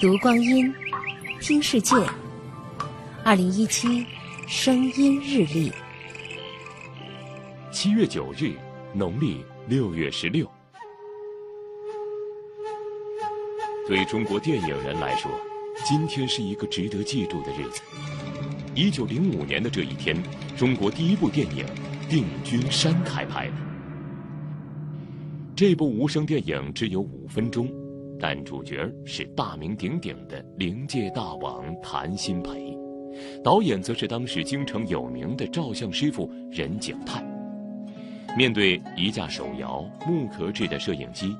读光阴，听世界。二零一七声音日历，七月九日，农历六月十六。对中国电影人来说，今天是一个值得记住的日子。一九零五年的这一天，中国第一部电影《定军山》开拍了。这部无声电影只有五分钟。但主角是大名鼎鼎的灵界大王谭鑫培，导演则是当时京城有名的照相师傅任景泰。面对一架手摇木壳制的摄影机，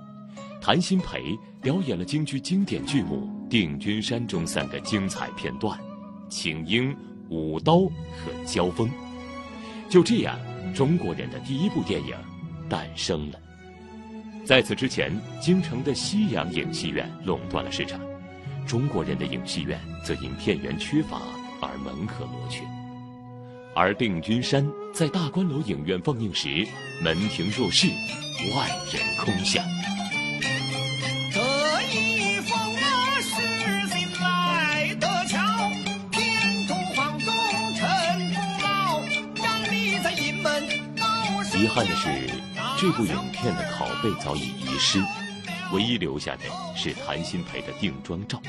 谭鑫培表演了京剧经典剧目《定军山》中三个精彩片段：请缨、舞刀和交锋。就这样，中国人的第一部电影诞生了。在此之前，京城的西洋影戏院垄断了市场，中国人的影戏院则因片源缺乏而门可罗雀。而《定军山》在大观楼影院放映时，门庭若市，万人空巷。这一封啊是信来得巧，偏图皇中臣在营门遗憾的是。这部影片的拷贝早已遗失，唯一留下的是谭鑫培的定妆照。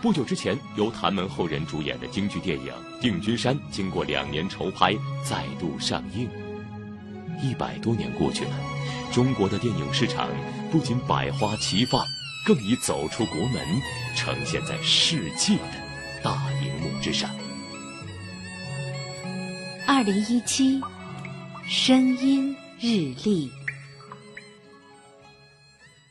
不久之前，由谭门后人主演的京剧电影《定军山》经过两年筹拍，再度上映。一百多年过去了，中国的电影市场不仅百花齐放，更已走出国门，呈现在世界的大荧幕之上。二零一七，声音。日历。